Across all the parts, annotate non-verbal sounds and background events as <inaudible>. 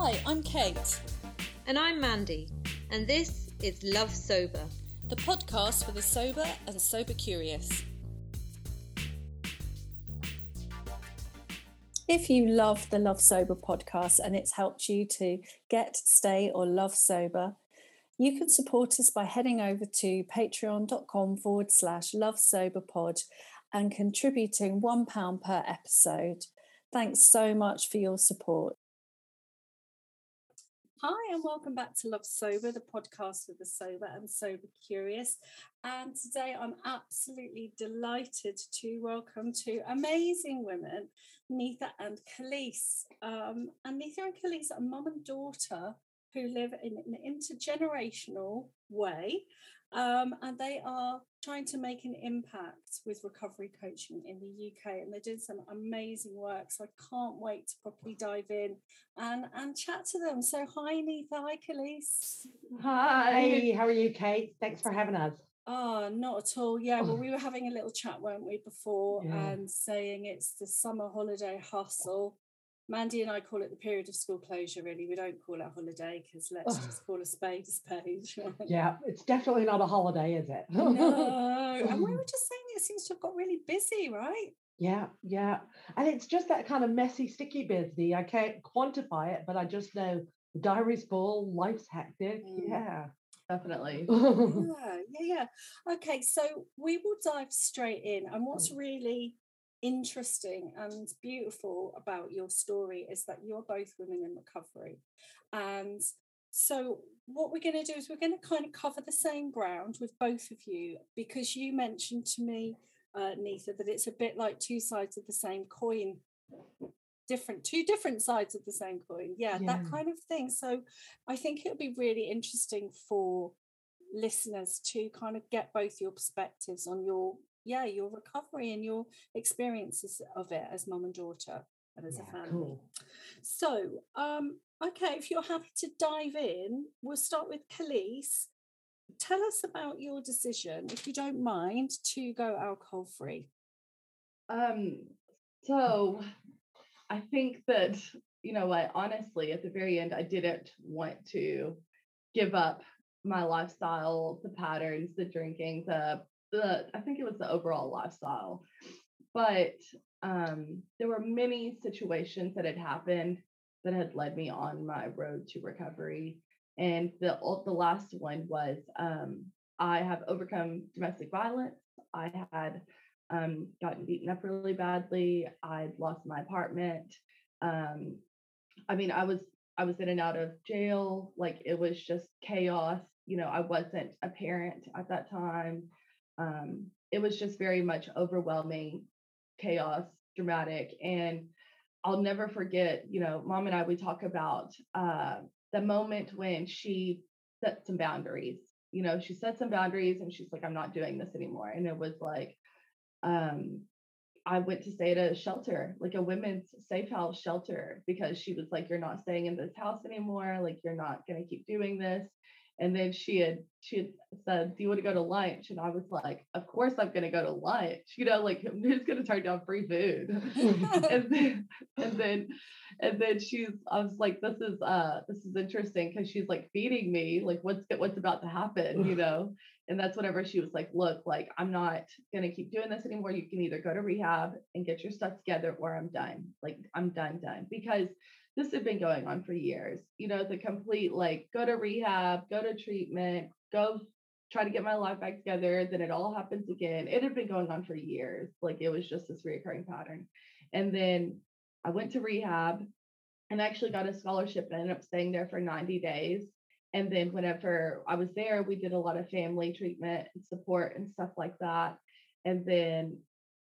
Hi, I'm Kate. And I'm Mandy, and this is Love Sober, the podcast for the sober and sober curious. If you love the Love Sober podcast and it's helped you to get, stay, or love sober, you can support us by heading over to patreon.com forward slash love sober pod and contributing £1 per episode. Thanks so much for your support. Hi, and welcome back to Love Sober, the podcast for the sober and sober curious. And today I'm absolutely delighted to welcome two amazing women, Neetha and Khalees. Um, and Neetha and Khalees are mum and daughter who live in an intergenerational way. Um, and they are trying to make an impact with recovery coaching in the UK. And they're doing some amazing work. So I can't wait to properly dive in and, and chat to them. So, hi, Neetha. Hi, Khalees. Hi, how are you, Kate? Thanks for having us. Oh, not at all. Yeah, well, oh. we were having a little chat, weren't we, before, yeah. and saying it's the summer holiday hustle. Mandy and I call it the period of school closure, really. We don't call it a holiday because let's just call a spade a spade. <laughs> Yeah, it's definitely not a holiday, is it? no. <laughs> And we were just saying it seems to have got really busy, right? Yeah, yeah. And it's just that kind of messy, sticky busy. I can't quantify it, but I just know the diary's full, life's hectic. Mm. Yeah. Definitely. <laughs> yeah, yeah, yeah. Okay, so we will dive straight in. And what's mm. really interesting and beautiful about your story is that you're both women in recovery. And so, what we're going to do is we're going to kind of cover the same ground with both of you because you mentioned to me, uh, Neetha, that it's a bit like two sides of the same coin. Different, two different sides of the same coin. Yeah, yeah. that kind of thing. So, I think it would be really interesting for listeners to kind of get both your perspectives on your yeah your recovery and your experiences of it as mum and daughter and as yeah, a family. cool. so um okay if you're happy to dive in we'll start with Khalees. Tell us about your decision if you don't mind to go alcohol free um so i think that you know what honestly at the very end i didn't want to give up my lifestyle the patterns the drinking the the I think it was the overall lifestyle. But um, there were many situations that had happened that had led me on my road to recovery. And the the last one was um, I have overcome domestic violence. I had um, gotten beaten up really badly. I'd lost my apartment. Um, I mean, I was I was in and out of jail. Like it was just chaos. You know, I wasn't a parent at that time um, it was just very much overwhelming, chaos, dramatic. And I'll never forget, you know, mom and I, we talk about uh, the moment when she set some boundaries. You know, she set some boundaries and she's like, I'm not doing this anymore. And it was like, um, I went to stay at a shelter, like a women's safe house shelter, because she was like, You're not staying in this house anymore. Like, you're not going to keep doing this. And then she had she had said, "Do you want to go to lunch?" And I was like, "Of course I'm going to go to lunch." You know, like who's going to turn down free food? <laughs> <laughs> and then and then and then she's I was like, "This is uh this is interesting because she's like feeding me like what's what's about to happen?" You know. And that's whenever she was like, "Look, like I'm not going to keep doing this anymore. You can either go to rehab and get your stuff together, or I'm done. Like I'm done, done." Because this had been going on for years. You know, the complete like go to rehab, go to treatment, go try to get my life back together. Then it all happens again. It had been going on for years. Like it was just this reoccurring pattern. And then I went to rehab and I actually got a scholarship and ended up staying there for 90 days. And then whenever I was there, we did a lot of family treatment and support and stuff like that. And then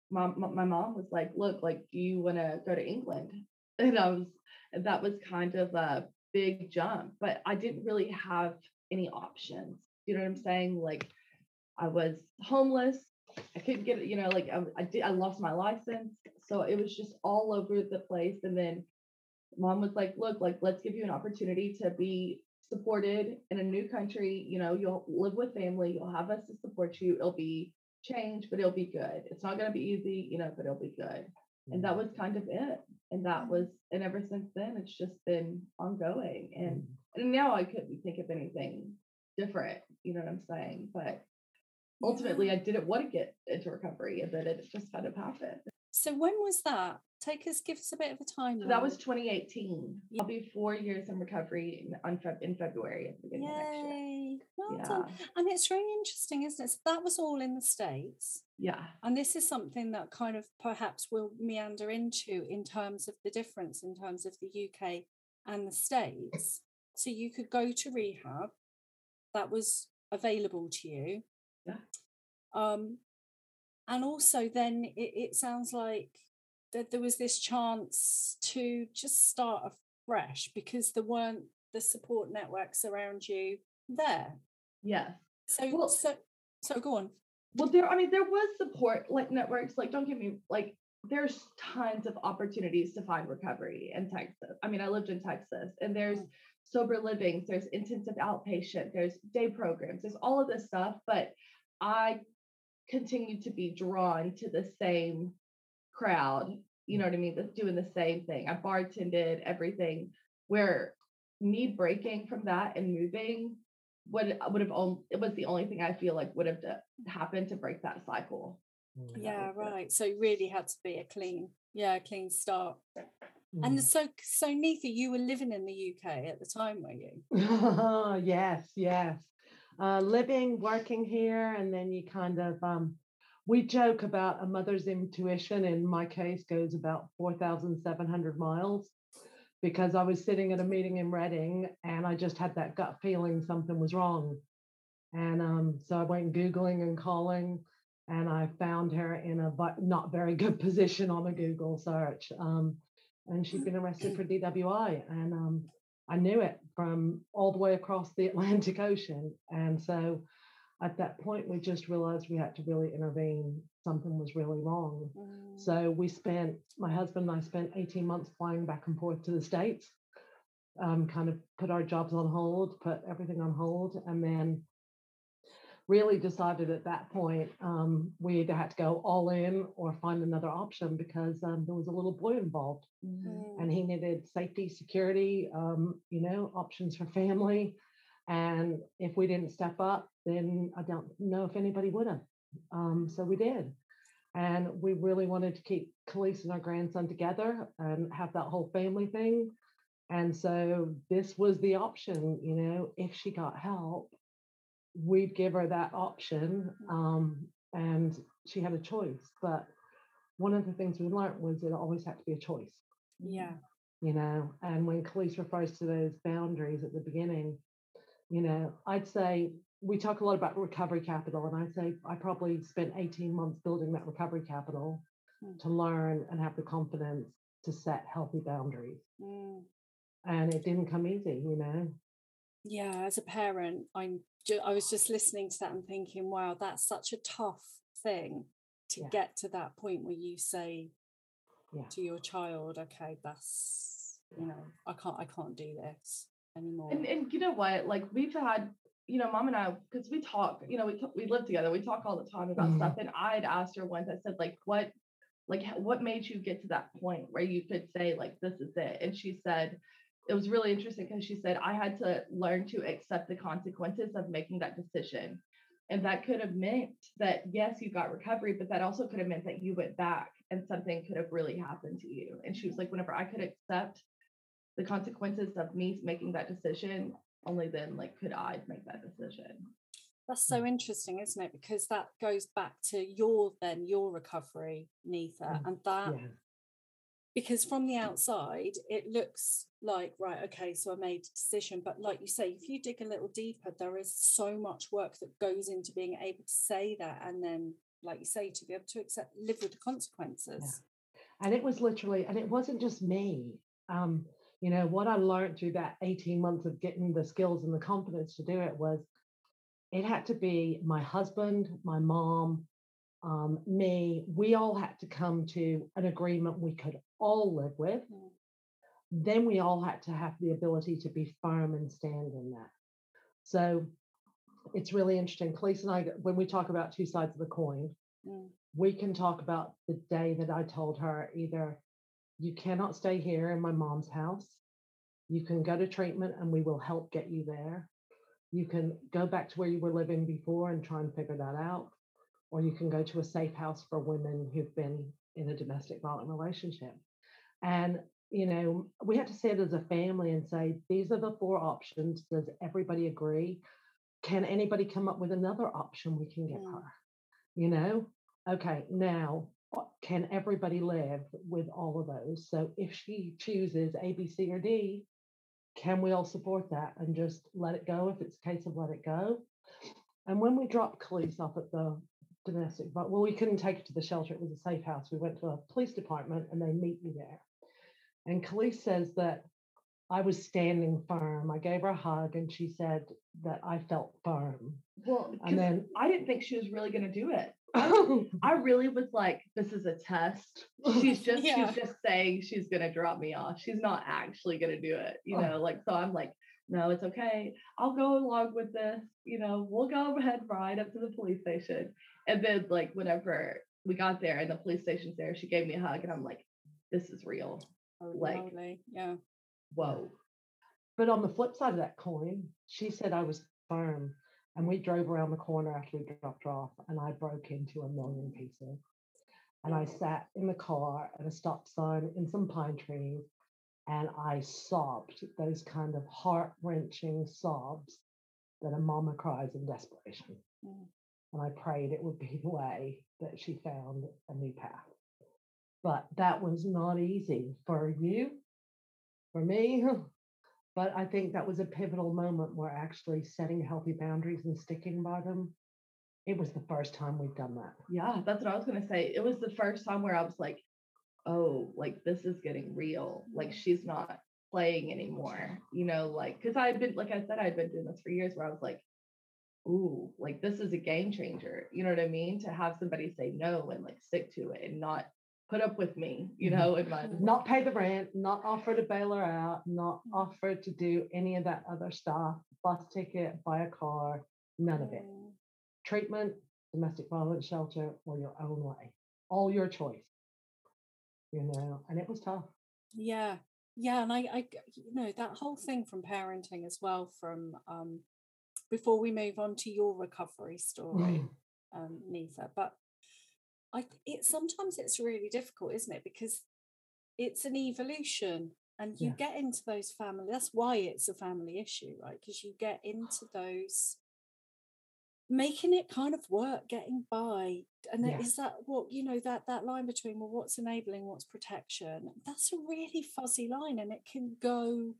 my, my mom was like, look, like, do you want to go to England? <laughs> And I was that was kind of a big jump, but I didn't really have any options. You know what I'm saying? Like I was homeless. I couldn't get you know, like I, I did, I lost my license. So it was just all over the place. And then mom was like, look, like, let's give you an opportunity to be supported in a new country. You know, you'll live with family, you'll have us to support you. It'll be change, but it'll be good. It's not going to be easy, you know, but it'll be good. And that mm. was kind of it. And that mm. was and ever since then it's just been ongoing. And mm. and now i couldn't think of anything different you know what i'm saying? But ultimately i didn't want to get into recovery and then it just kind of happened. So when was that? Take us, give us a bit of a time. so that was 2018 i'll be four years in recovery in, on Feb- in february at the beginning of next year Well yeah done. And it's really interesting, isn't it? So that was all in the States. yeah And this is something that kind of perhaps we'll meander into in terms of the difference in terms of the UK and the States. So you could go to rehab, that was available to you. Yeah. Um, and also, then it, it sounds like that there was this chance to just start afresh because there weren't the support networks around you there. Yeah. So, Well- so, so go on. Well, there, I mean, there was support like networks. Like, don't get me like, there's tons of opportunities to find recovery in Texas. I mean, I lived in Texas, and there's Mm. sober livings, there's intensive outpatient, there's day programs, there's all of this stuff. But I continue to be drawn to the same crowd. You know what I mean? That's doing the same thing. I bartended everything. Where me breaking from that and moving would would have only it was the only thing I feel like would have to happen to break that cycle. Mm, Yeah, was it. right. So it really had to be a clean, yeah, a clean start. And mm. so, so Neetha, you were living in the UK at the time, were you? <laughs> yes, yes. Uh, living, working here, and then you kind of um, we joke about a mother's intuition. In my case, goes about four thousand seven hundred miles, because I was sitting at a meeting in Reading, and I just had that gut feeling something was wrong, and um, so I went googling and calling, and I found her in a not very good <laughs> position on a Google search, um, and she'd been arrested for DWI, and um, I knew it from all the way across the <laughs> Atlantic Ocean. And so at that point, we just realized we had to really intervene. Something was really wrong. Mm, So we spent, my husband and I spent 18 months flying back and forth to the States, um, kind of put our jobs on hold, put everything on hold, and then really decided at that point um, we either had to go all in or find another option because um, there was a little boy involved mm, and he needed safety, security, um, you know, options for family. And if we didn't step up, then I don't know if anybody would have. Um, so we did. And we really wanted to keep Khalees and our grandson together and have that whole family thing. And so this was the option, you know, if she got help, we'd give her that option. Um, and she had a choice. But one of the things we learned was it always had to be a choice yeah. you know and when Khalees refers to those boundaries at the beginning you know i'd say we talk a lot about recovery capital and i'd say i probably spent 18 months building that recovery capital Mm. to learn and have the confidence to set healthy boundaries Mm. and it didn't come easy you know Yeah, as a parent, I'm. Ju- I was just listening to that and thinking, wow, that's such a tough thing to Yeah. get to that point where you say Yeah. to your child, "Okay, that's you know, I can't, I can't do this anymore." And and you know what? Like we've had, you know, mom and I, because we talk, you know, we we live together, we talk all the time about Mhm. stuff. And I'd asked her once, I said, like, what, like, what made you get to that point where you could say, like, this is it? And she said, it was really interesting because she said I had to learn to accept the consequences of making that decision. And that could have meant that yes, you got recovery, but that also could have meant that you went back and something could have really happened to you. And she was like, whenever I could accept the consequences of me making that decision, only then like could I make that decision. That's so interesting, isn't it? Because that goes back to your then your recovery, Neetha, Mm, and that yeah. because from the outside it looks like right okay so i made a decision but like you say if you dig a little deeper there is so much work that goes into being able to say that and then like you say to be able to accept live with the consequences. And it was literally and it wasn't just me um you know what i learned through that 18 months of getting the skills and the confidence to do it was it had to be my husband my mom um, me we all had to come to an agreement we could all live with Mm. then we all had to have the ability to be firm and stand in that so it's really interesting Khalees and i when we talk about two sides of the coin Mm. We can talk about the day that I told her either you cannot stay here in my mom's house, you can go to treatment and we will help get you there. You can go back to where you were living before and try and figure that out. Or you can go to a safe house for women who've been in a domestic violent relationship. And, you know, we had to sit as a family and say, these are the four options. Does everybody agree? Can anybody come up with another option we can give Mm. her? You know, okay, now can everybody live with all of those? So if she chooses A, B, C, or D, can we all support that and just let it go if it's a case of let it go? And when we dropped Khalees off at the domestic, but well, we couldn't take her to the shelter. It was a safe house. We went to a police department and they meet you there. And Khalees says that I was standing firm. I gave her a hug and she said that I felt firm. Well, And then I didn't think she was really going to do it. Oh. <laughs> I really was like, this is a test. <laughs> She's just Yeah. she's just saying she's gonna drop me off. She's not actually gonna do it, you Oh. know. Like so, I'm like, no, it's okay. I'll go along with this. You know, we'll go ahead and ride up to the police station. And then like whenever we got there and the police station's there, she gave me a hug, and I'm like, this is real. Oh, Like- moly, yeah. Whoa. But on the flip side of that coin, she said I was firm. And we drove around the corner after we dropped her off, and I broke into a million pieces. And I sat in the car at a stop sign in some pine trees, and I sobbed those kind of heart wrenching sobs that a mama cries in desperation. Mm. And I prayed it would be the way that she found a new path. But that was not easy for you, for me. <laughs> But I think that was a pivotal moment where actually setting healthy boundaries and sticking by them. It was the first time we've done that. Yeah, that's what I was gonna say. It was the first time where I was like, oh, like this is getting real. Like she's not playing anymore, you know, like because I had been, like I said, I'd been doing this for years where I was like, ooh, like this is a game changer. You know what I mean? To have somebody say no and like stick to it and not put up with me, you Mhm. know, in my Not pay the rent, not offer to bail her out, not offer to do any of that other stuff, bus ticket, buy a car, none of it. Treatment, domestic violence shelter, or your own way. All your choice. You know, and it was tough. Yeah, yeah, and I, I you know, that whole thing from parenting as well. From um, before we move on to your recovery story, um, Neva, but I, it sometimes it's really difficult, isn't it? Because it's an evolution, and you Yeah. get into those family. That's why it's a family issue, right? Because you get into those making it kind of work getting by and Yeah. is that what you know that that line between well what's enabling what's protection that's a really fuzzy line and it can go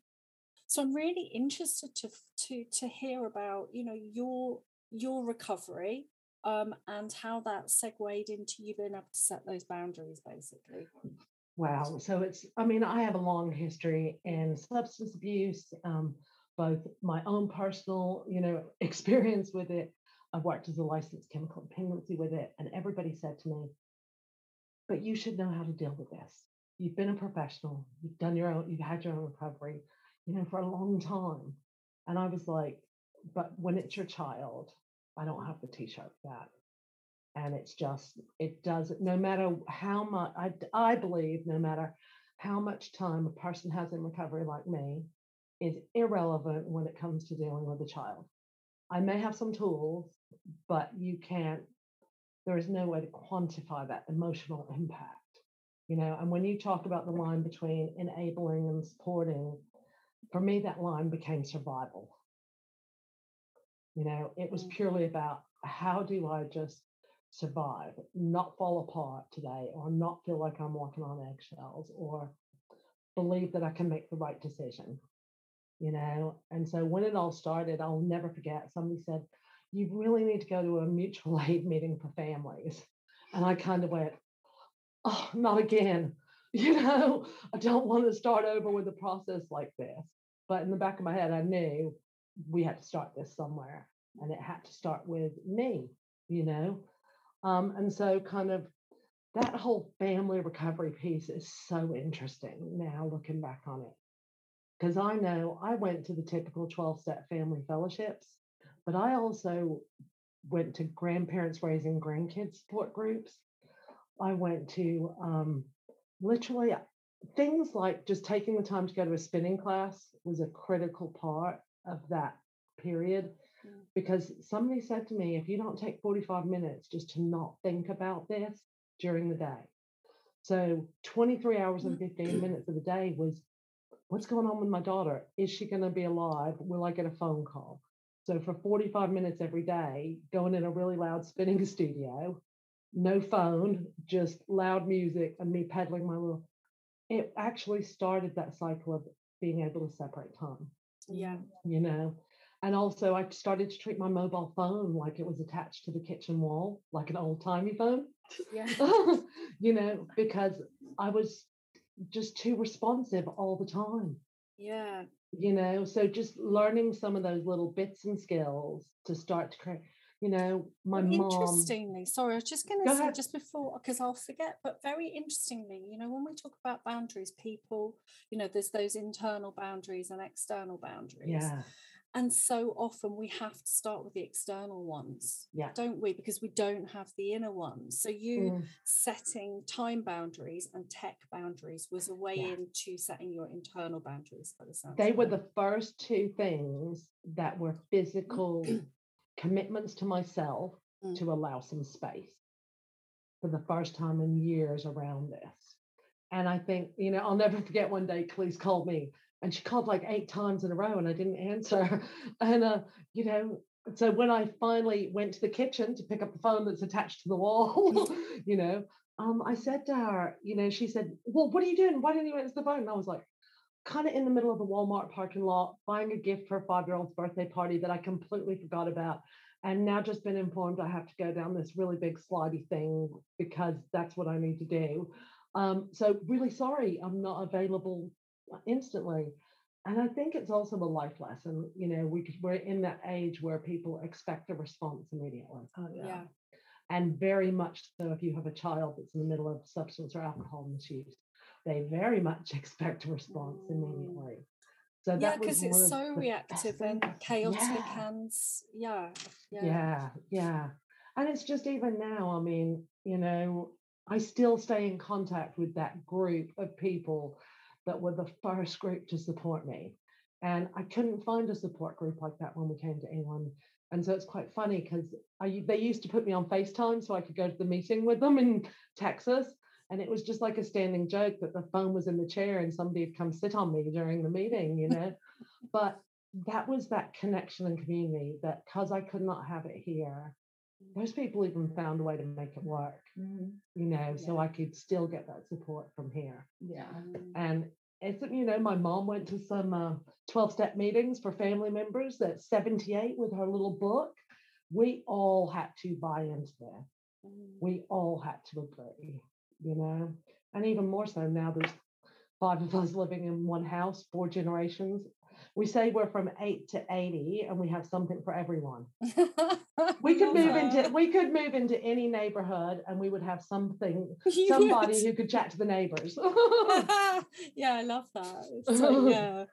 so i'm really interested to to to hear about you know your your recovery um and how that segued into you being able to set those boundaries basically Wow. So it's, I mean, I have a long history in substance abuse, um, both my own personal, you know, <laughs> experience with it. I've worked as a licensed chemical dependency with it. And everybody said to me, but you should know how to deal with this. You've been a professional, you've done your own, you've had your own recovery, you know, for a long time. And I was like, but when it's your child, I don't have the t-shirt for that and it's just it does no matter how much I, I believe no matter how much time a person has in recovery like me is irrelevant when it comes to dealing with a child. I may have some tools but you can't there is no way to quantify that emotional impact you know? And when you talk about the line between enabling and supporting for me that line became survival you know it was Mm. purely about how do i just survive, not fall apart today, or not feel like I'm walking on eggshells, or believe that I can make the right decision. You know, and so when it all started, I'll never forget. Somebody said, "You really need to go to a mutual <laughs> aid meeting for families," and I kind of went, "Oh, not again." <laughs> You know, I don't want to start over with a process like this. But in the back of my head, I knew we had to start this somewhere, and it had to start with me. You know, um, and so, kind of, that whole family recovery piece is so interesting now looking back on it. Because I know I went to the typical 12 step family fellowships, but I also went to grandparents raising grandkids support groups. I went to um, literally uh, things like just taking the time to go to a spinning class was a critical part of that period Mm. because somebody said to me, if you don't take 45 minutes just to not think about this during the day. So 23 hours and 15 minutes of the day was what's going on with my daughter? Is she going to be alive? Will I get a phone call? So for 45 minutes every day, going in a really loud spinning <laughs> studio, no phone, just loud music and me pedaling my little, it actually started that cycle of being able to separate time, Yeah. you know. And also I started to treat my mobile phone like it was attached to the kitchen wall, like an old timey phone. Yeah. <laughs> you know, because I was just too responsive all the time, Yeah. you know. So just learning some of those little bits and skills to start to create, you know, my Well, mom. Interestingly, sorry, I was just going Go to say ahead. just before because I'll forget, but very interestingly, you know, when we talk about boundaries, people, you know, there's those internal boundaries and external boundaries. Yeah, And so often we have to start with the external ones, yeah. don't we? Because we don't have the inner ones. So you Mm, setting time boundaries and tech boundaries was a way Yeah. into setting your internal boundaries by the They were the first two things that were <clears throat> physical commitments to myself Mm. to allow some space for the first time in years around this. And I think, you know, I'll never <laughs> forget one day Khalees called me and she called like eight times in a row and I didn't answer. <laughs> And, uh, you know, so when I finally went to the kitchen to pick up the phone that's attached to the wall, <laughs> you know, um, I said to her, you know, she said, Well, what are you doing? Why didn't you answer the phone? And I was like, kind of in the middle of the Walmart parking lot, buying a gift for a five year old's birthday party that I completely forgot about. And now just been informed I have to go down this really big slidey thing because that's what I need to do. Um, so, really sorry, I'm not available instantly. And I think it's also a life lesson. You know, we, we're in that age where people expect a response immediately. Oh yeah. And very much so if you have a child that's in the middle of substance or alcohol misuse, they very much <laughs> expect a response Mm. immediately. So Yeah, because it's so reactive and chaotic Yeah. and yeah, yeah. Yeah, yeah. And it's just even now, I mean, you know, I still stay in contact with that group of people that were the first group to support me. And I couldn't find a support group like that when we came to England. And so it's quite funny because I they used to put me on FaceTime so I could go to the meeting with them in Texas. And it was just like a standing joke that the phone was in the chair and somebody had come sit on me during the meeting, you know. <laughs> but that was that connection and community that because I could not have it here, those people even found a way to make it work, Mhm. you know, so I could still get that support from here. Yeah. Mm. And it's, you know, my mom went to some 12 step meetings for family members at 78 with her little book. We all had to buy into that. Mm. We all had to agree, you know, and even more so now there's five of us living in one house, four generations. We say we're from eight to 80 and we have something for everyone. <laughs> We could move that. into we could move into any neighborhood and we would have something <laughs> somebody would. who could chat to the neighbors. <laughs> yeah, I love that. It's like, yeah.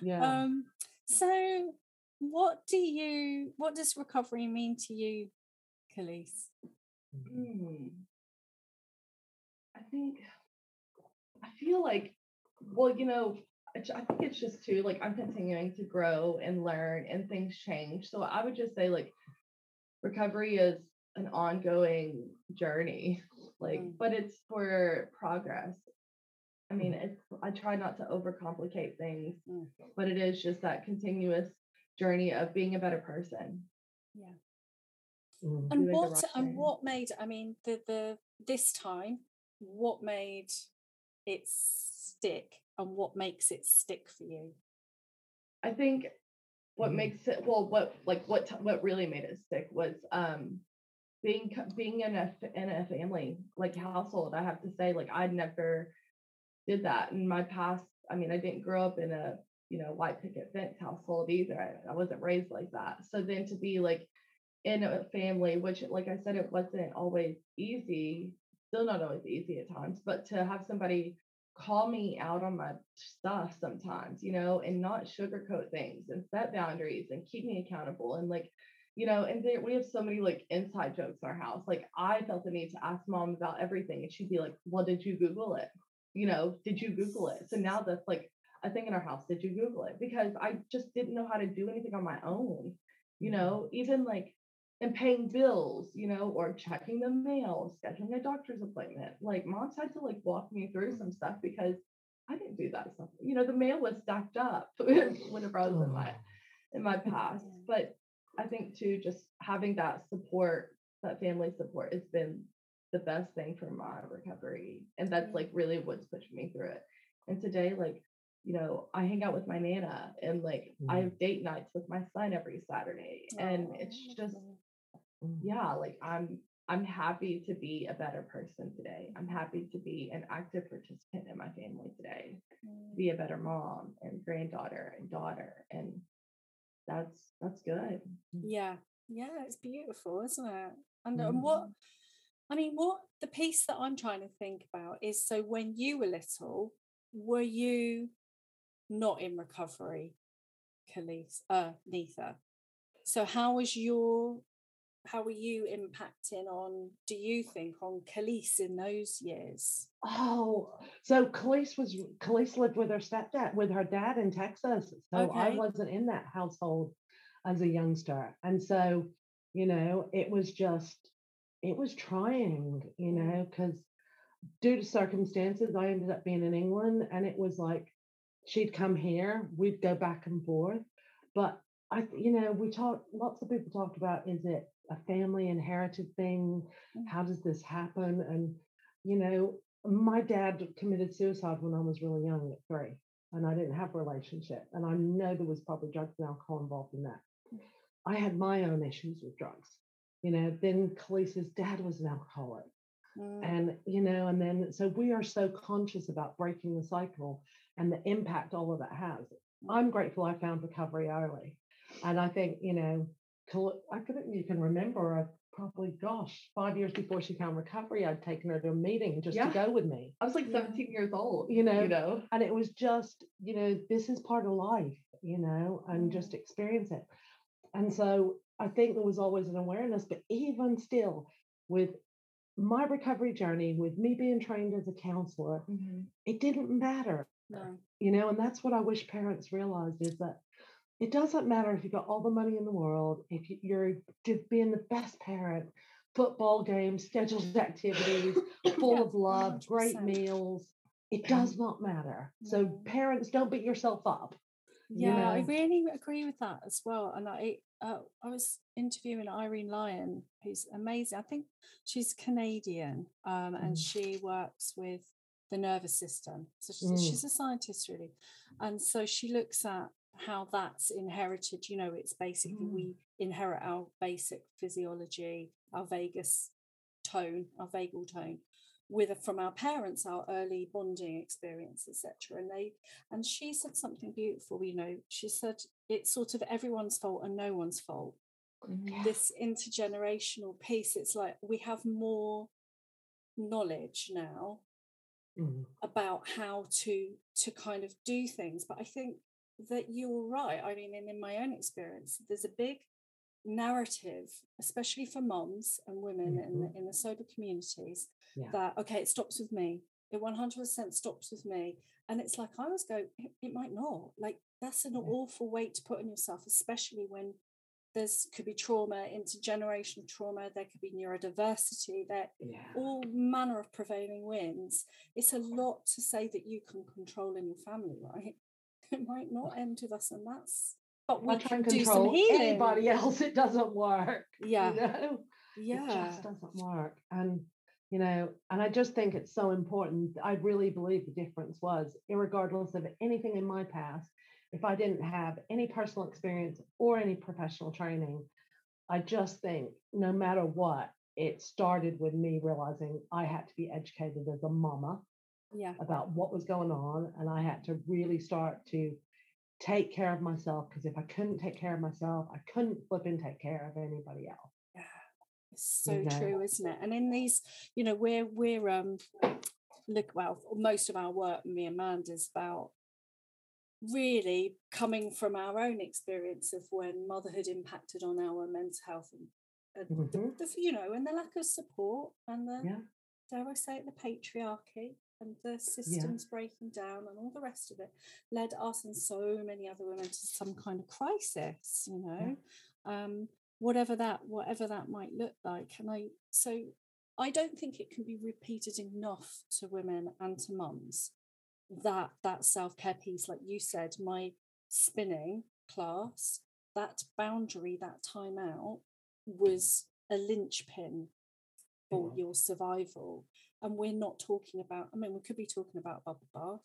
yeah. Um, so what do you what does recovery mean to you, Khalees? Mm. I think I feel like well, you know, I think it's just too like I'm continuing to grow and learn and things change. So I would just say like recovery is an ongoing journey, like, Mm. but it's for progress. I mean, it's I try not to overcomplicate things, Mm. but it is just that continuous journey of being a better person. Yeah. Mm. And what right and thing. what made I mean the the this time what made it stick and what makes it stick for you? I think what Mhm. makes it well, what like what t- what really made it stick was um being being in a in a family like household. I have to say, like I never did that in my past. I mean, I didn't grow up in a you know white picket fence household either. I, I wasn't raised like that. So then to be like in a family, which like I said, it wasn't always easy. Still not always easy at times, but to have somebody call me out on my stuff sometimes, you know, and not sugarcoat things and set boundaries and keep me accountable and like, you know, and there, we have so many like inside jokes in our house. Like I felt the need to ask mom about everything, and she'd be like, "Well, did you Google it? You know, did you Google it?" So now that's like a thing in our house. Did you Google it? Because I just didn't know how to do anything on my own. You Mm-hmm. know, even like and paying bills, you know, or checking the mail, scheduling a doctor's appointment. Like mom's had to like walk me through some stuff because I didn't do that stuff. You know, the mail was stacked up <laughs> whenever I was in my in my past. But I think too, just having that support, that family support has been the best thing for my recovery. And that's like really what's pushed me through it. And today, like, you know, I hang out with my nana and like I Mhm. have date nights with my son every Saturday. And it's Oh, just lovely. Mm. Yeah, like I'm I'm happy to be a better person today. I'm happy to be an active participant in my family today, Mm. be a better mom and granddaughter and daughter. And that's that's good. Yeah, yeah, it's beautiful, isn't it? And, and what I mean, what the piece that I'm trying to think about is so when you were little, were you not in recovery, Khalees, uh, Neetha? So how was your how were you impacting on, do you think, on Khalees in those years? Oh, so Khalees was Khalees lived with her stepdad, with her dad in Texas. So I wasn't in that household as a youngster. And so, you know, it was just, it was trying, you mm. know, because due to circumstances, I ended up being in England and it was like she'd come here, we'd go back and forth. But I, you know, we talked, lots of people talked about is it a family inherited thing? Mm. How does this happen? And, you know, my dad committed suicide when I was really young at three, and I didn't have a relationship. And I know there was probably drugs and alcohol involved in that. I had my own issues with drugs. You know, then Khalees's dad was an alcoholic. Mm, And, you know, and then so we are so conscious about breaking the cycle and the impact all of that has. I'm grateful I found recovery early. And I think, you know, I could you can remember uh, probably, gosh, five years before she found recovery, I'd taken her to a meeting just Yeah. to go with me. I was like 17 years old, You know, you know. and it was just you know this is part of life you know and just experience it and so i think there was always an awareness but even still with my recovery journey with me being trained as a counselor it didn't matter no. you know and that's what i wish parents realized is that it doesn't matter if you've got all the money in the world if you- you're being the best parent football games scheduled <laughs> activities <coughs> full Yeah, of love great 100%. meals it does not matter so parents don't beat yourself up you Yeah, I really agree with that as well. And I, uh, I was interviewing Irene Lyon, who's amazing. I think she's Canadian, um, and Mm. she works with the nervous system. So she's, Mm. she's a scientist, really. And so she looks at how that's inherited. You know, it's basically Mm. we inherit our basic physiology, our vagus tone, our vagal tone, with from our parents, our early bonding experience, etc. And they and she said something beautiful, you know, she said it's sort of everyone's fault and no one's fault. Mhm. This intergenerational piece, it's like we have more knowledge now Mm. about how to to kind of do things. But I think that you're right. I mean, and in my own experience, there's a big narrative, especially for moms and women in mm-hmm. the in the sober communities, Yeah. that okay, it stops with me. It 100% stops with me. And it's like I always go, it, it might not. Like that's an Yeah. awful weight to put on yourself, especially when there's could be trauma, intergenerational trauma, there could be neurodiversity, there yeah all manner of prevailing winds. It's a lot to say that you can control in your family, right? <laughs> It might not end with us, and that's but we I can and do some control healing. anybody else it doesn't work Yeah, you know? It just doesn't work and you know and i just think it's so important i really believe the difference was irregardless of anything in my past if i didn't have any personal experience or any professional training i just think no matter what it started with me realizing i had to be educated as a mama yeah, about what was going on and i had to really start to take care of myself because if i couldn't take care of myself i couldn't flip and take care of anybody else yeah. It's so You know. true, isn't it? And in these, you know, we're we're um look well, most of our work, me and Amanda's about really coming from our own experience of when motherhood impacted on our mental health and, and Mhm. the, the, you know, and the lack of support and the, Yeah. dare I say it, the patriarchy and the systems breaking down and all the rest of it led us and so many other women to some kind of crisis, you know, um, whatever that whatever that might look like. And I so I don't think it can be repeated enough to women and to mums that that self-care piece like you said my spinning class that boundary that time out was a linchpin for your survival and we're not talking about i mean we could be talking about bubble bath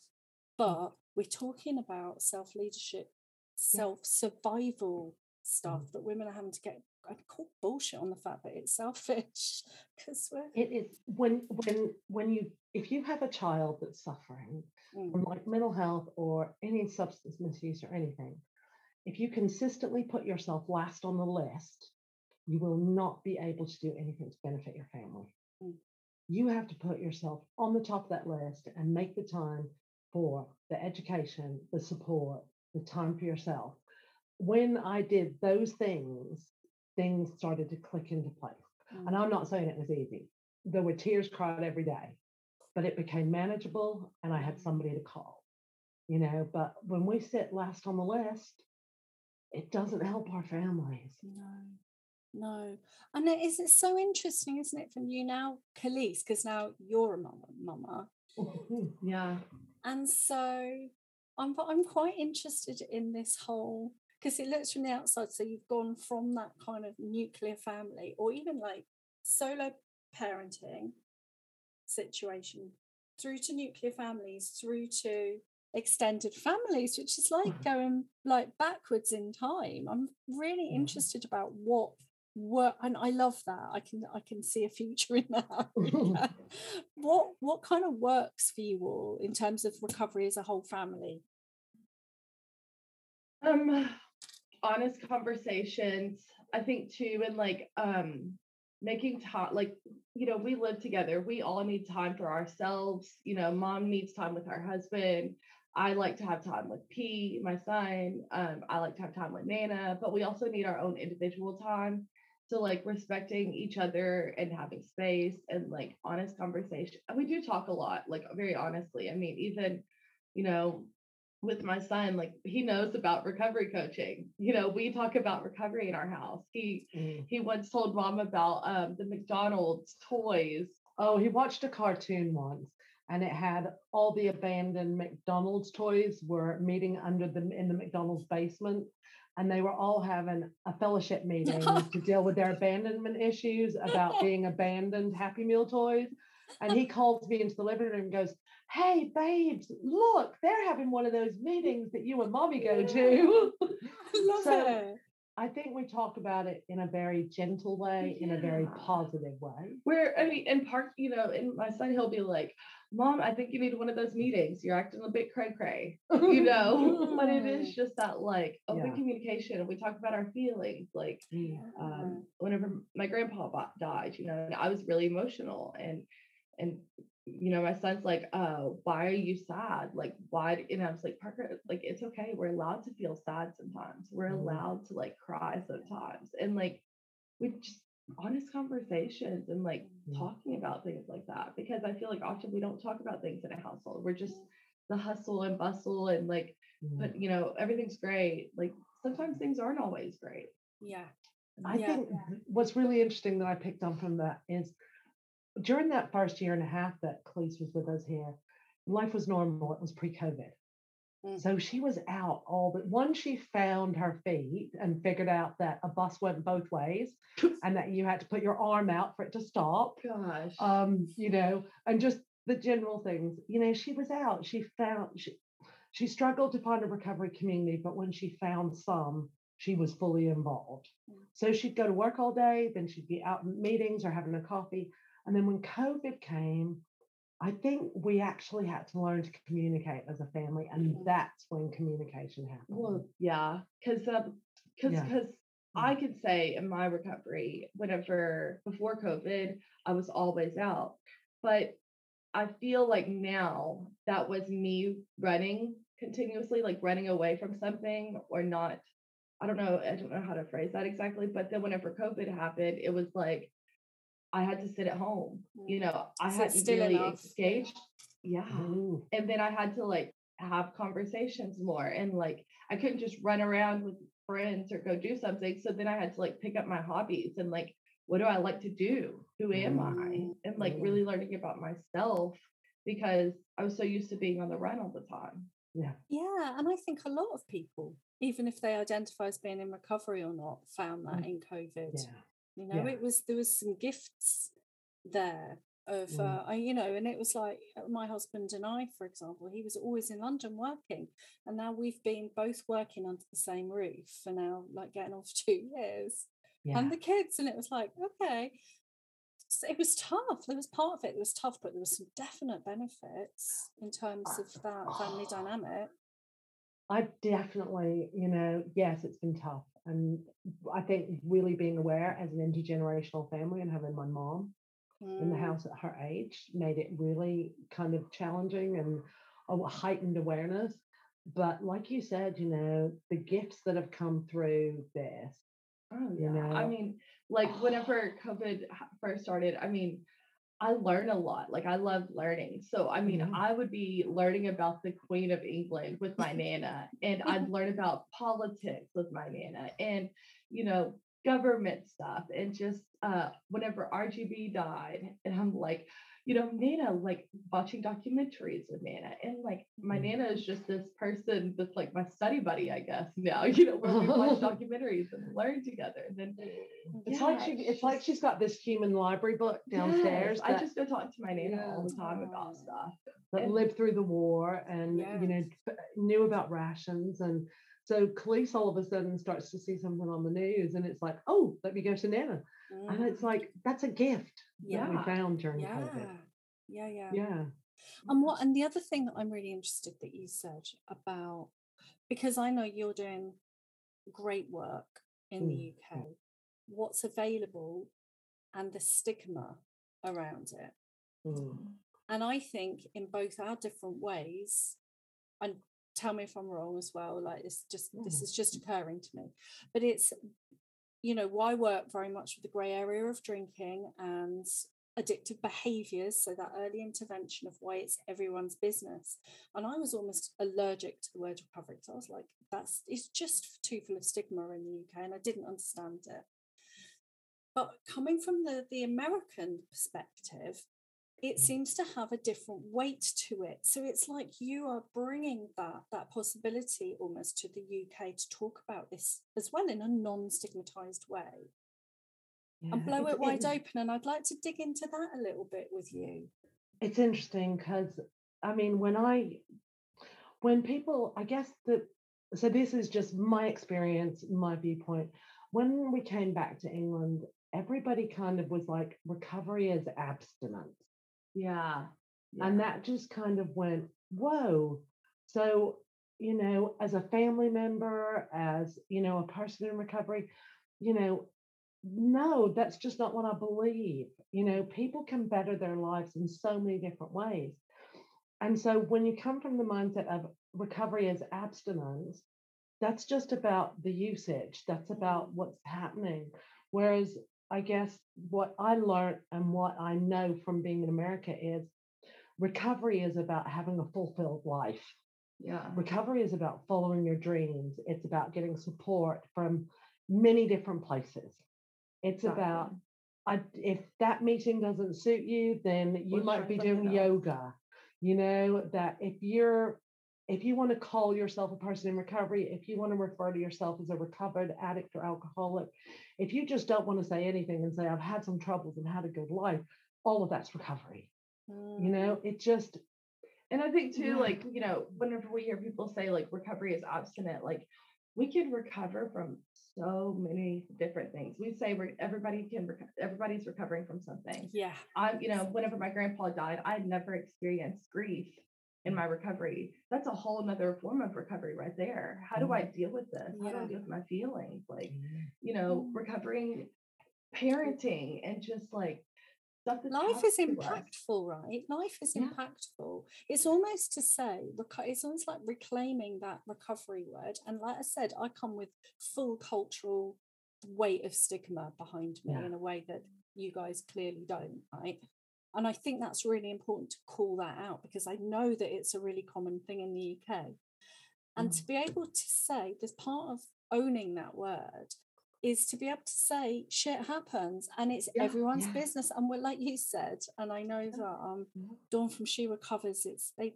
but we're talking about self-leadership self-survival stuff that women are having to get I call bullshit on the fact that it's selfish <laughs> because we're It is when when when you if you have a child that's suffering Mm. from like mental health or any substance misuse or anything, if you consistently put yourself last on the list, you will not be able to do anything to benefit your family. Mm. You have to put yourself on the top of that list and make the time for the education, the support, the time for yourself. When I did those things, things started to click into place. Mm. And I'm not saying it was easy. There were tears cried every day, but it became manageable and I had somebody to call, you know. But when we sit last on the list, it doesn't help our families. No, no. And it is it's so interesting, isn't it, from you now, Khalees, because now you're a mama, mama. <laughs> Yeah. And so I'm I'm quite interested in this whole because it looks from the outside. So you've gone from that kind of nuclear family or even like solo parenting situation through to nuclear families, through to extended families, which is like <laughs> going like backwards in time. I'm really Mhm. interested about what work and I love that. I can I can see a future in that. <laughs> <laughs> Yeah. what what kind of works for you all in terms of recovery as a whole family? Um, honest conversations. I think too, and like um making time like you know, we live together. We all need time for ourselves. You know, mom needs time with her husband. I like to have time with P, my son. Um, I like to have time with Nana, but we also need our own individual time. So like respecting each other and having space and like honest conversation. And we do talk a lot, like very honestly. I mean, even, you know, with my son, like he knows about recovery coaching. You know, we talk about recovery in our house. He Mm. he once told mom about um, the McDonald's toys. Oh, he watched a cartoon once and it had all the abandoned McDonald's toys were meeting under the in the McDonald's basement and they were all having a fellowship meeting to <laughs> deal with their abandonment issues about <laughs> being abandoned Happy Meal toys. And he calls me into the living room and goes, Hey babes, look, they're having one of those meetings that you and mommy go to. <laughs> I love So- it. I think we talk about it in a very gentle way, in a very positive way. Where I mean, in part, you know, and my son, he'll be like, "Mom, I think you need one of those meetings. You're acting a bit cray cray." <laughs> you know but it is just that like open Yeah. communication and we talk about our feelings like um whenever my grandpa died you know and i was really emotional and and you know my son's like uh why are you sad like why d-" and i was like parker like it's okay we're allowed to feel sad sometimes we're Mhm. allowed to like cry sometimes and like we just honest conversations and like Mhm. talking about things like that because i feel like often we don't talk about things in a household we're just the hustle and bustle and like Mm. but you know everything's great like sometimes things aren't always great Yeah. I Yeah. think th- what's really interesting that I picked on from that is during that first year and a half that Khalees was with us here, life was normal. It was pre-COVID. Mm. So she was out all the once she found her feet and figured out that a bus went both ways and that you had to put your arm out for it to stop. gosh Um, you know, and just the general things, you know, she was out. She found she she struggled to find a recovery community, but when she found some, she was fully involved. Mm. So she'd go to work all day, then she'd be out in meetings or having a coffee. And then when COVID came, I think we actually had to learn to communicate as a family, and that's when communication happened. well yeah because um because Yeah. because i could say in my recovery whenever before covid i was always out but i feel like now that was me running continuously like running away from something or not. I don't know. I don't know how to phrase that exactly. But then whenever COVID happened, it was like I had to sit at home. You know, I Sit had to still really enough. engaged. Yeah. Ooh. And then I had to like have conversations more and like I couldn't just run around with friends or go do something. So then I had to like pick up my hobbies and like what do I like to do? Who am I? Mm, And like mm. really learning about myself because I was so used to being on the run all the time. Yeah. Yeah, and I think a lot of people, even if they identify as being in recovery or not, found that Mm. in COVID. Yeah. You know, Yeah. it was there was some gifts there of Mm. uh, I- you know, and it was like uh, my husband and I, for example, he was always in London working, and now we've been both working under the same roof for now like getting on <laughs> for two years, Yeah. and the kids, and it was like okay. It was tough. There was part of it that was tough, but there was some definite benefits in terms of that family <sighs> dynamic. I definitely, you know, yes, it's been tough. And I think really being aware as an intergenerational family and having my mom in the Mm. house at her age made it really kind of challenging and a heightened awareness. But like you said, you know, the gifts that have come through this, Oh You know, I mean, like whenever <sighs> COVID first started, I mean, I learn a lot. Like I love learning. So I mean, Mhm. I would be learning about the Queen of England with my <laughs> nana, and <laughs> I'd learn about politics with my nana, and you know, government stuff, and just uh, whenever RBG died, and I'm like, you know, Nana, like watching documentaries with Nana, and like my Mhm. Nana is just this person that's like my study buddy, I guess. <laughs> Now, you know, where we watch <laughs> documentaries and learn together, and then it's like she, it's it's like she's got this human library book downstairs Yes, I just go talk to my nana Yeah. all the time about Oh. stuff. that and- lived through the war and you know knew about rations and so Khalees all of a sudden starts to see something on the news and it's like oh let me go to Nana and Mm. it's like that's a gift that we Yeah. found during yeah COVID yeah yeah yeah and what and the other thing that i'm really interested that you said about because i know you're doing great work in the Mm, uk what's available and the stigma around it Mm. and i think in both our different ways and tell me if i'm wrong as well like it's just this Mm. is just occurring to me but it's you know why work very much with the grey area of drinking and addictive behaviors so that early intervention of why it's everyone's business. And i was almost allergic to the word recovery because i was like that's it's just too full of stigma in the uk and i didn't understand it. But coming from the the american perspective it seems to have a different weight to it so it's like you are bringing that that possibility almost to the uk to talk about this as well in a non-stigmatized way and blow it wide open and i'd like to dig into that a little bit with you it's interesting because I mean when I when people I guess that so this is just my experience, my viewpoint. When we came back to England, everybody kind of was like recovery is abstinence. Yeah. And that just kind of went, whoa. So, you know, as a family member, as, you know, a person in recovery, you know, no, that's just not what I believe. You know, people can better their lives in so many different ways. And so when you come from the mindset of recovery as abstinence, that's just about the usage, that's about mm-hmm. what's happening. Whereas I guess what I learned and what I know from being in America is recovery is about having a fulfilled life. yeah. Recovery is about following your dreams. It's about getting support from many different places. It's about I, if that meeting doesn't suit you, then you Let's might be doing yoga. You know, that if you're if you want to call yourself a person in recovery, if you want to refer to yourself as a recovered addict or alcoholic, if you just don't want to say anything and say, I've had some troubles and had a good life, all of that's recovery. You know, mm. it just And I think too, Yeah. like, you know, whenever we hear people say like recovery is obstinate, like we can recover from so many different things. We say we're, everybody can, reco- everybody's recovering from something. yeah I, you know, whenever my grandpa died, I had never experienced grief in my recovery. That's a whole nother form of recovery right there. How do I mm-hmm. deal with this? How do I deal with my feelings? Like, mm-hmm. you know, mm-hmm. recovering parenting and just like stuff that's life is to us. impactful right life is Yeah. impactful it's almost to say it's almost like reclaiming that recovery word and like i said i come with full cultural weight of stigma behind me Yeah. in a way that you guys clearly don't right and i think that's really important to call that out because i know that it's a really common thing in the uk and Mm. to be able to say there's part of owning that word is to be able to say shit happens and it's Yeah, everyone's yeah. business. And we're like you said and i know that um Yeah. dawn from she recovers it's they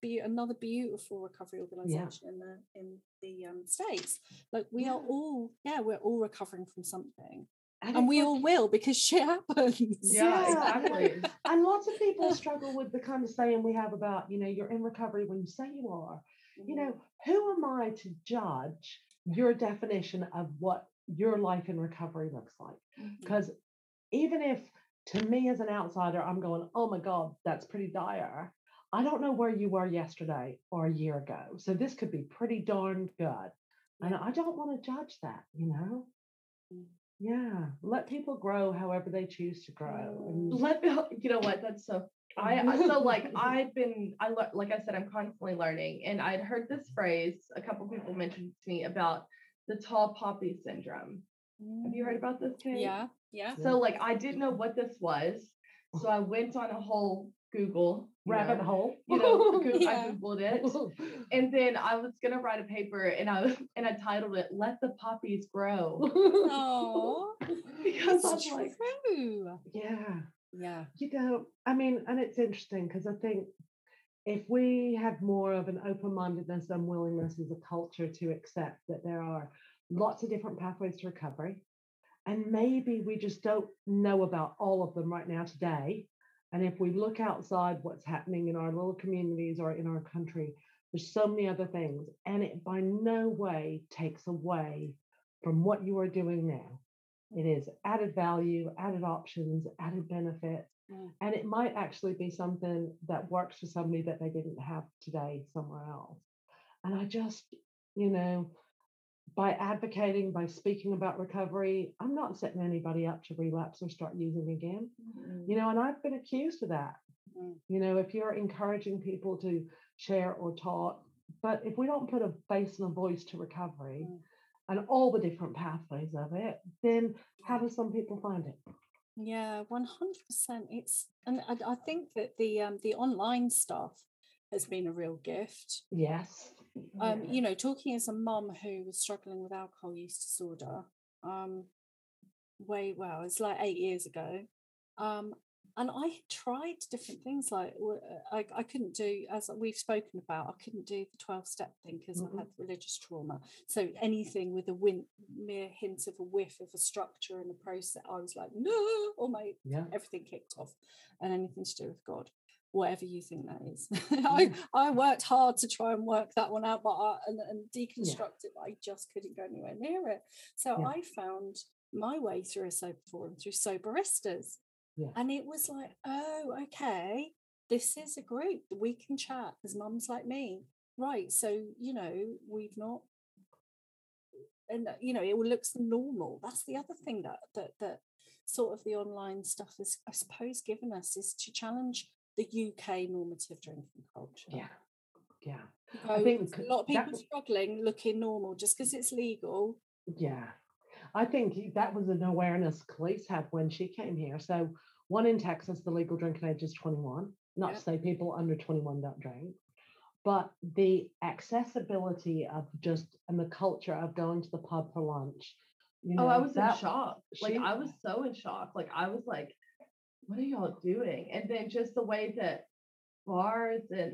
be another beautiful recovery organization in the in the um states. Like we are all yeah we're all recovering from something and it's we like- all will because shit happens Yeah, <laughs> exactly. and lots of people <laughs> struggle with the kind of saying we have about, you know, you're in recovery when you say you are. You Mm. know, who am I to judge your definition of what your life in recovery looks like? Because even if to me as an outsider, I'm going, oh my God, that's pretty dire. I don't know where you were yesterday or a year ago. So this could be pretty darn good. And I don't want to judge that, you know? Mm. Yeah. Let people grow however they choose to grow. And Let you know what? That's so. I I- so like <laughs> I've been I lear- like I said I'm constantly learning, and I'd heard this phrase. A couple people mentioned to me about the tall poppy syndrome. Have you heard about this? Kate? yeah yeah So like I didn't know what this was, so I went on a whole Google you rabbit know, hole. You know, <laughs> Yeah. I googled it, <laughs> and then I was gonna write a paper, and I and I titled it "Let the Poppies Grow" oh <laughs> because it's I'm like, true yeah. yeah You know, I mean, and it's interesting because I think if we had more of an open mindedness and willingness as a culture to accept that there are lots of different pathways to recovery, and maybe we just don't know about all of them right now today. And if we look outside what's happening in our little communities or in our country, there's so many other things, and it by no way takes away from what you are doing now. It is added value, added options, added benefits. Mm. And it might actually be something that works for somebody that they didn't have today somewhere else. And I just, you know, by advocating, by speaking about recovery, I'm not setting anybody up to relapse or start using again. You know, and I've been accused of that. Mm. You know, if you're encouraging people to share or talk, but if we don't put a face and a voice to recovery Mm. and all the different pathways of it, then how do some people find it? Yeah, one hundred percent. It's and I, I think that the um the online stuff has been a real gift. Yes. Um, you know, talking as a mum who was struggling with alcohol use disorder, um, way well, it's like eight years ago. Um, and I tried different things like I, I couldn't do as we've spoken about, I couldn't do the 12 step thing because Mhm. I had religious trauma. So anything with a win, mere hint of a whiff of a structure and a process, I was like, no, or my Yeah. everything kicked off and anything to do with God, whatever you think that is. <laughs> I, I worked hard to try and work that one out but I, and, and deconstruct it, but I just couldn't go anywhere near it. So Yeah. I found my way through a sober forum through soberistas. Yeah. And it was like, oh, okay, this is a group we can chat. There's mums like me. Right. So, you know, we've not and uh, you know it looks normal that's the other thing that that that sort of the online stuff is i suppose given us is to challenge the uk normative drinking culture Yeah. Yeah. I think a lot of people was- struggling looking normal just because it's legal Yeah. I think that was an awareness Khalees had when she came here. So, one in Texas, the legal drinking age is 21. Not Yeah. to say people under 21 don't drink, but the accessibility of just and the culture of going to the pub for lunch. You know, Oh, I was in that- shock. Like she- I was so in shock. Like I was like, what are y'all doing? And then just the way that bars and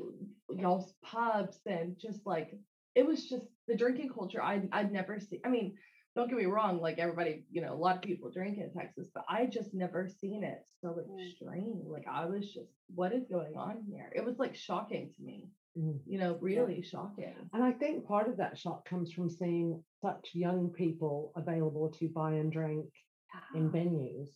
y'all's pubs and just like it was just the drinking culture I I'd never seen. I mean, don't get me wrong, like everybody, you know, a lot of people drink in Texas, but I just never seen it so Mm. extreme. Like I was just, what is going on here? It was like shocking to me, Mm. you know, really shocking. And I think part of that shock comes from seeing such young people available to buy and drink in venues,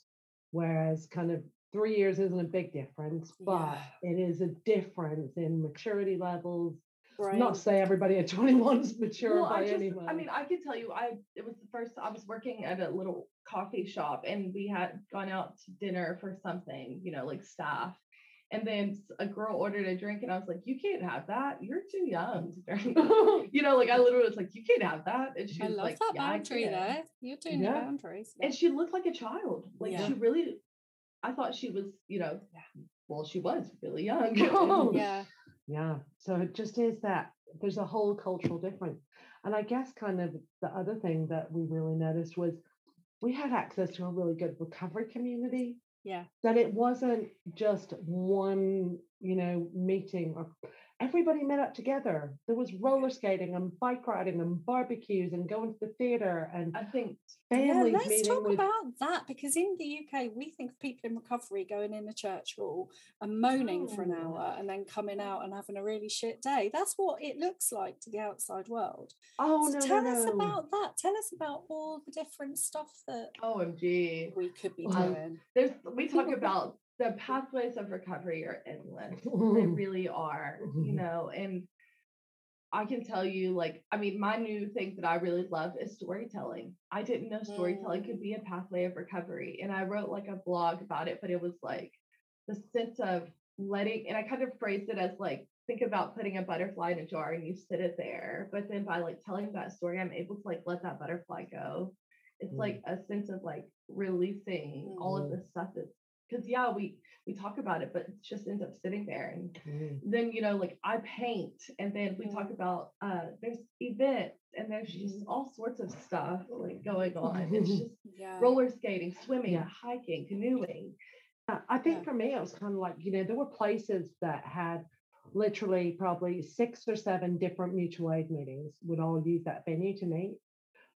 whereas kind of three years isn't a big difference, but Yeah. it is a difference in maturity levels, brain. Not to say everybody at <laughs> 21 is mature Well, by I just, any means. I mean, I can tell you, I it was the first. I was working at a little coffee shop, and we had gone out to dinner for something, you know, like staff. And then a girl ordered a drink, and I was like, "You can't have that. You're too young to drink." <laughs> you know, like I literally was like, "You can't have that." And she I was love like, that "Yeah, boundary there. You're doing Yeah. the boundaries. And she looked like a child. Like Yeah. she really, I thought she was, you know, well, she was really young. <laughs> <laughs> Yeah. Yeah. So it just is that there's a whole cultural difference. And I guess kind of the other thing that we really noticed was we had access to a really good recovery community. Yeah. That it wasn't just one, you know, meeting or everybody met up together. There was roller skating and bike riding and barbecues and going to the theater and I think Yeah, families let's talk with about that because in the UK we think of people in recovery going in a church hall and moaning for an Oh. hour and then coming out and having a really shit day. That's what it looks like to the outside world. oh so no, tell no, us no. about that. Tell us about all the different stuff that OMG. we could be Um, doing. There's we talk about the pathways of recovery are endless. they really are, you Mhm. know, and I can tell you, like, I mean, my new thing that I really love is storytelling. I didn't know storytelling could be a pathway of recovery. And I wrote like a blog about it, but it was like the sense of letting, and I kind of phrased it as like, think about putting a butterfly in a jar and you sit it there. But then by like telling that story, I'm able to like let that butterfly go. It's Mm. like a sense of like releasing all of Mm. the stuff that's because yeah, we we talk about it, but it just ends up sitting there. And Mm. then you know, like I paint, and then we talk about uh there's events, and there's just all sorts of stuff like going on. It's <laughs> just Yeah. roller skating, swimming, Yeah. hiking, canoeing. Uh, I think Yeah. for me, it was kind of like, you know, there were places that had literally probably six or seven different mutual aid meetings, would all use that venue to meet.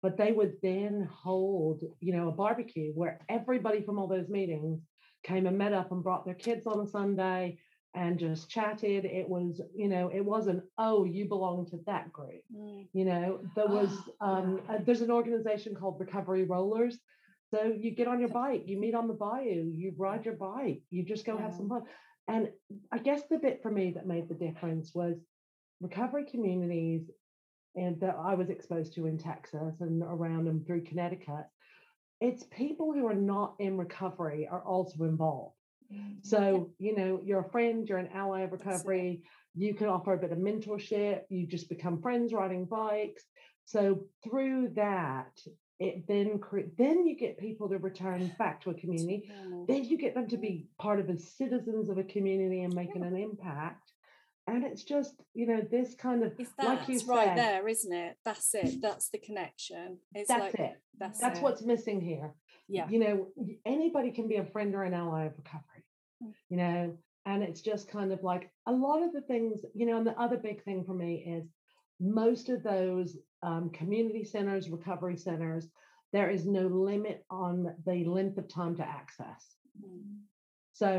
But they would then hold, you know, a barbecue where everybody from all those meetings came and met up and brought their kids on a Sunday and just chatted. It was, you know, it wasn't, oh, you belong to that group. Mm. You know, there was <gasps> um, yeah. uh, there's an organization called Recovery Rollers. So you get on your bike, you meet on the bayou, you ride your bike, you just go have some fun. And I guess the bit for me that made the difference was recovery communities and that I was exposed to in Texas and around and through Connecticut. It's people who are not in recovery are also involved. Mm-hmm. So, you know, you're a friend, you're an ally of recovery, you can offer a bit of mentorship, you just become friends riding bikes. So through that, it then cre- then you get people to return <sighs> back to a community. Then you get them to be part of the citizens of a community and making an impact. And it's just, you know, this kind of It's like you right said, there, isn't it? That's it. That's the connection. It's that's like it. that's That's it. what's missing here. yeah. you know anybody can be a friend or an ally of recovery Mm. you know and it's just kind of like a lot of the things you know and the other big thing for me is most of those um, community centers recovery centers there is no limit on the length of time to access Mm. so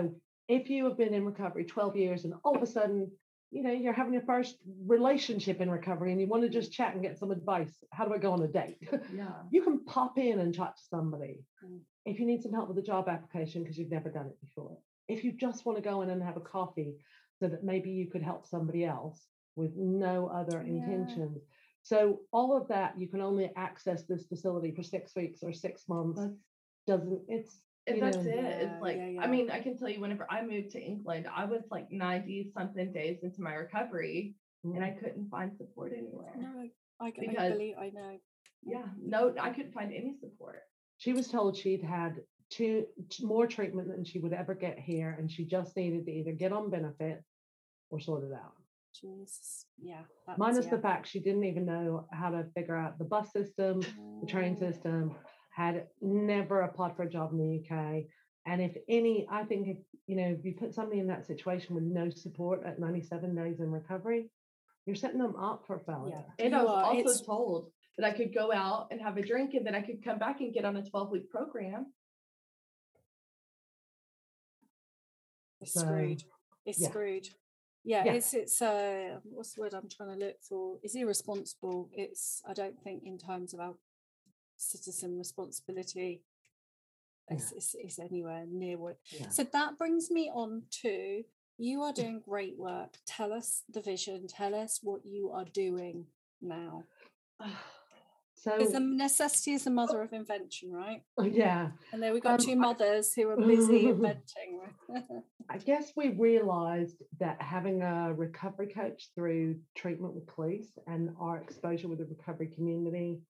if you have been in recovery 12 years and all of a sudden you know you're having your first relationship in recovery and you want to just chat and get some advice how do i go on a date <laughs> Yeah. you can pop in and chat to somebody Mm. if you need some help with a job application because you've never done it before if you just want to go in and have a coffee so that maybe you could help somebody else with no other Yeah. intentions so all of that you can only access this facility for six weeks or six months That's doesn't it's And that's know, it. Yeah, It's like, yeah, yeah. I mean, I can tell you whenever I moved to England, I was like 90 something days into my recovery and I couldn't find support anywhere. No, I, I Because- believe I know. Yeah, no, I couldn't find any support. she was told she'd had two more treatment than she would ever get here and she just needed to either get on benefits or sort it out Jesus. Yeah. Minus the fact she didn't even know how to figure out the bus system the train Mm. system, had never applied for a job in the UK. And if any, I think if you know, if you put somebody in that situation with no support at 97 days in recovery, you're setting them up for failure. And I was are, also it's- told that I could go out and have a drink and then I could come back and get on a 12 week program. It's So, screwed. It's yeah. screwed. Yeah, Yeah. it's it's uh what's the word I'm trying to look for? It's irresponsible. It's I don't think in terms of our citizen responsibility it's, it's, it's anywhere near what Yeah. so that brings me on to you are doing great work. Tell us the vision. Tell us what you are doing now. <sighs> So Because the necessity is the mother of invention, right? yeah, And there we've got Um, two I- mothers who are busy <laughs> inventing. <laughs> I guess we realized that having a recovery coach through treatment with Khalees and our exposure with the recovery community,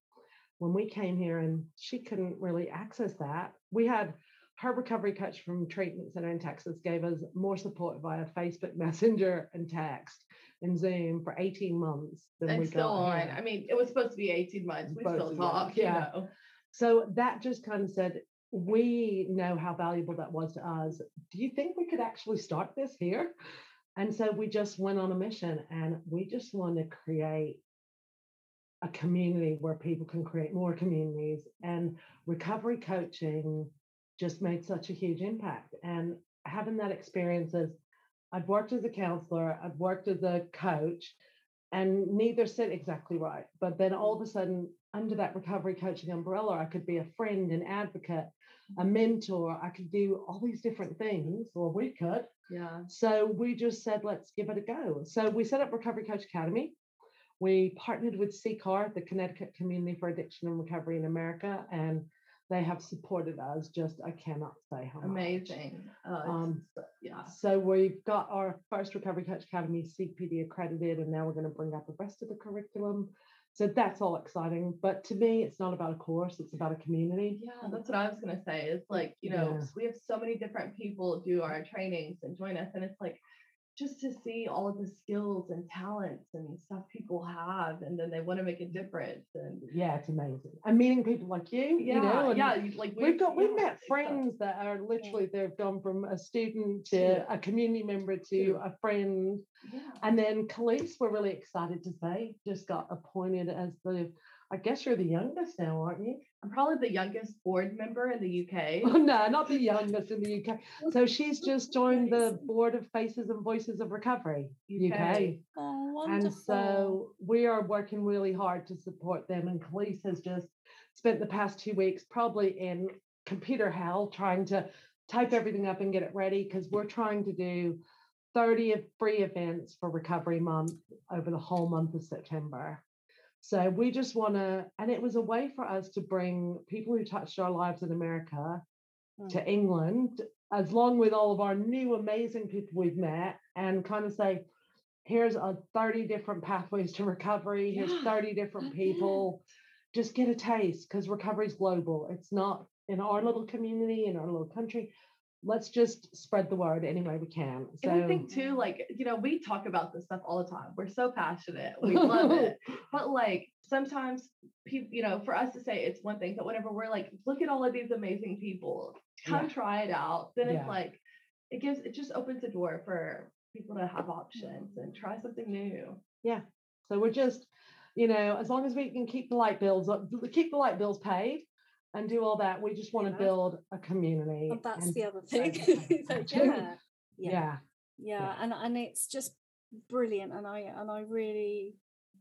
when we came here and she couldn't really access that, we had her recovery coach from treatment center in Texas gave us more support via Facebook <laughs> Messenger and text and Zoom for 18 months than And we still got on. here. I mean, it was supposed to be 18 months. We still talk, yeah. you know. So that just kind of said, we know how valuable that was to us. Do you think we could actually start this here? And so we just went on a mission and we just want to create a community where people can create more communities and recovery coaching just made such a huge impact. And having that experience as I've worked as a counselor, I've worked as a coach, and neither sit exactly right. But then all of a sudden, under that recovery coaching umbrella, I could be a friend, an advocate, a mm-hmm. mentor. I could do all these different things, or we could. Yeah. So we just said, let's give it a go. So we set up Recovery Coach Academy. We partnered with CCAR, the Connecticut Community for Addiction and Recovery in America, and they have supported us. Just I cannot say how. Amazing. Uh, Um, yeah. So we've got our first Recovery Coach Academy CPD accredited, and now we're going to bring up the rest of the curriculum. So that's all exciting. But to me, it's not about a course; it's about a community. Yeah, that's what I was gonna say. It's like, you know, Yeah. we have so many different people do our trainings and join us, and it's like just to see all of the skills and talents and stuff people have, and then they want to make a difference. And Yeah, it's amazing. And meeting people like you, yeah, you know, yeah, like We've got we've met friends that are literally they've gone from a student to Yeah. a community member to Yeah. a friend. Yeah. And then Khalees, we're really excited to say, just got appointed as the I guess you're the youngest now, aren't you? I'm probably the youngest board member in the UK. <laughs> Oh, no, not the youngest in the UK. <laughs> So she's just joined the board of Faces and Voices of Recovery UK. UK. Oh, wonderful. And so we are working really hard to support them. And Khalees has just spent the past two weeks probably in computer hell trying to type everything up and get it ready because we're trying to do 30 free events for Recovery Month over the whole month of September. So we just want to, and it was a way for us to bring people who touched our lives in America hmm. to England, as long with all of our new amazing people we've met, and kind of say, here's a 30 different pathways to recovery, here's Yeah. 30 different people. Just get a taste because recovery is global. It's not in our little community, in our little country. Let's just spread the word any way we can. So And I think too, like, you know, we talk about this stuff all the time. We're so passionate. <laughs> We love <laughs> it. But like sometimes people, you know, for us to say it's one thing, but whenever we're like, look at all of these amazing people, come Yeah. try it out, then Yeah. it's like it gives it just opens a door for people to have options and try something new. Yeah. So we're just, you know, as long as we can keep the light bills up, keep the light bills paid and do all that, we just want to build a community. And that's and the other thing. <laughs> <laughs> yeah, yeah. yeah, yeah, and and it's just brilliant, and I and I really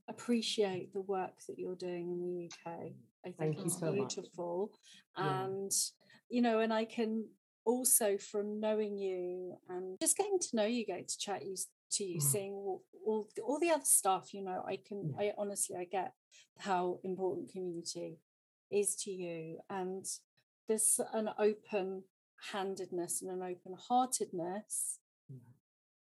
appreciate the work that you're doing in the UK. I think Thank you it's so much. beautiful, Yeah. and you know, and I can also from knowing you and just getting to know you, getting to chat you to you, Mm. seeing all, all the- all the other stuff. You know, I can, I honestly, I get how important community is to you, and there's an open handedness and an open heartedness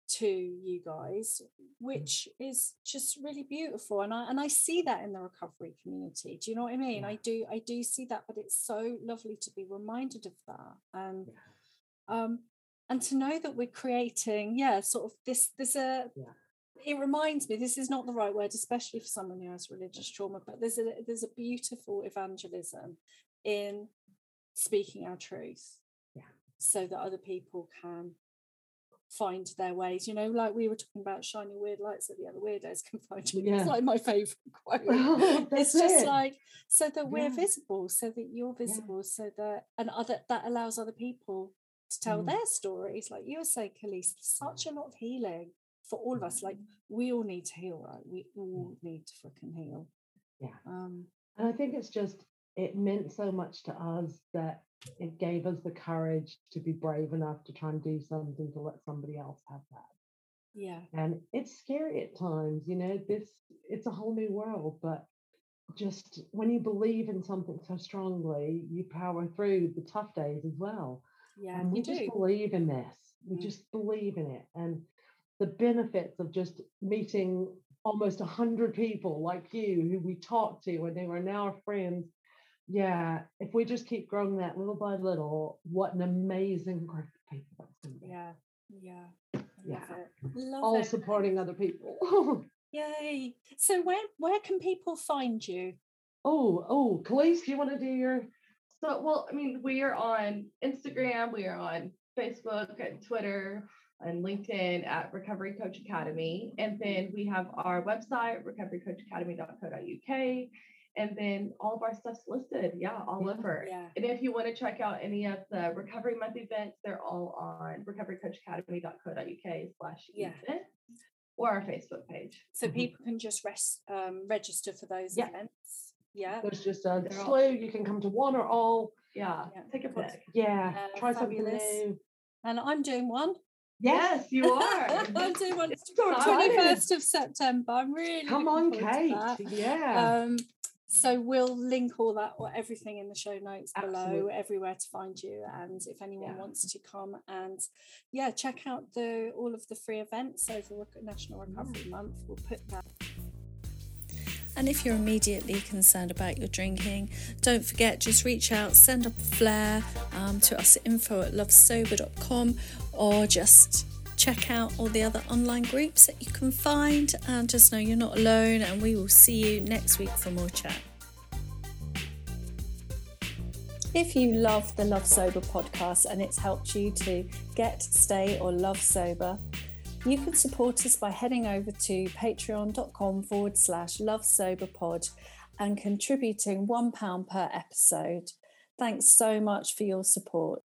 to you guys which is just really beautiful and i and i see that in the recovery community do you know what i mean Yeah. i do i do see that but it's so lovely to be reminded of that and um and to know that we're creating yeah sort of this there's a Yeah. It reminds me this is not the right word especially for someone who has religious trauma but there's a there's a beautiful evangelism in speaking our truth Yeah. so that other people can find their ways you know like we were talking about shining weird lights that the other weirdos can find you Yeah. it's like my favorite <laughs> quote <laughs> it's just it. like so that we're Yeah. visible so that you're visible so that and other that allows other people to tell Mm. their stories like you were saying Khalees such a lot of healing for all of us like we all need to heal right we all need to freaking heal Yeah. um And I think it's just, it meant so much to us that it gave us the courage to be brave enough to try and do something to let somebody else have that. Yeah. And it's scary at times, you know, this it's a whole new world, but just when you believe in something so strongly, you power through the tough days as well. Yeah. And we just do. believe in this. We Mm. just believe in it. And the benefits of just meeting almost a hundred people like you who we talked to and they were now our friends. Yeah, if we just keep growing that little by little, what an amazing group of people that's going to be. Yeah. Yeah. Yeah. Love All it. supporting other people. <laughs> Yay. So where where can people find you? oh, oh, Khalees, do you want to do your So, well, I mean, we are on Instagram, we are on Facebook and Twitter and LinkedIn at Recovery Coach Academy. And then we have our website, recoverycoachacademy.co.uk. And then all of our stuff's listed, yeah, all over. Yeah. And if you want to check out any of the Recovery Month events, they're all on recoverycoachacademy.co.uk slash Yeah. or our Facebook page. So Mhm. people can just rest, um, register for those Yeah. events. Yeah. there's just a They're all- You can come to one or all. Yeah, Yeah. take a pick. Yeah, Yeah, try something new. And I'm doing one. Yes, you are. <laughs> I'm doing one. It's 21st of September. I'm really Come on, forward to that. Kate. Yeah. Um, so we'll link all that or everything in the show notes below, Absolutely. everywhere to find you. And if anyone Yeah. wants to come and yeah, check out the all of the free events over National Recovery Month. We'll put that. And if you're immediately concerned about your drinking, don't forget, just reach out, send up a flare um, to us at info at lovesober.com or just check out all the other online groups that you can find and just know you're not alone and we will see you next week for more chat. If you love the Love Sober podcast and it's helped you to get, stay, or love sober, you can support us by heading over to patreon.com forward slash love sober pod and contributing £1 per episode. Thanks so much for your support.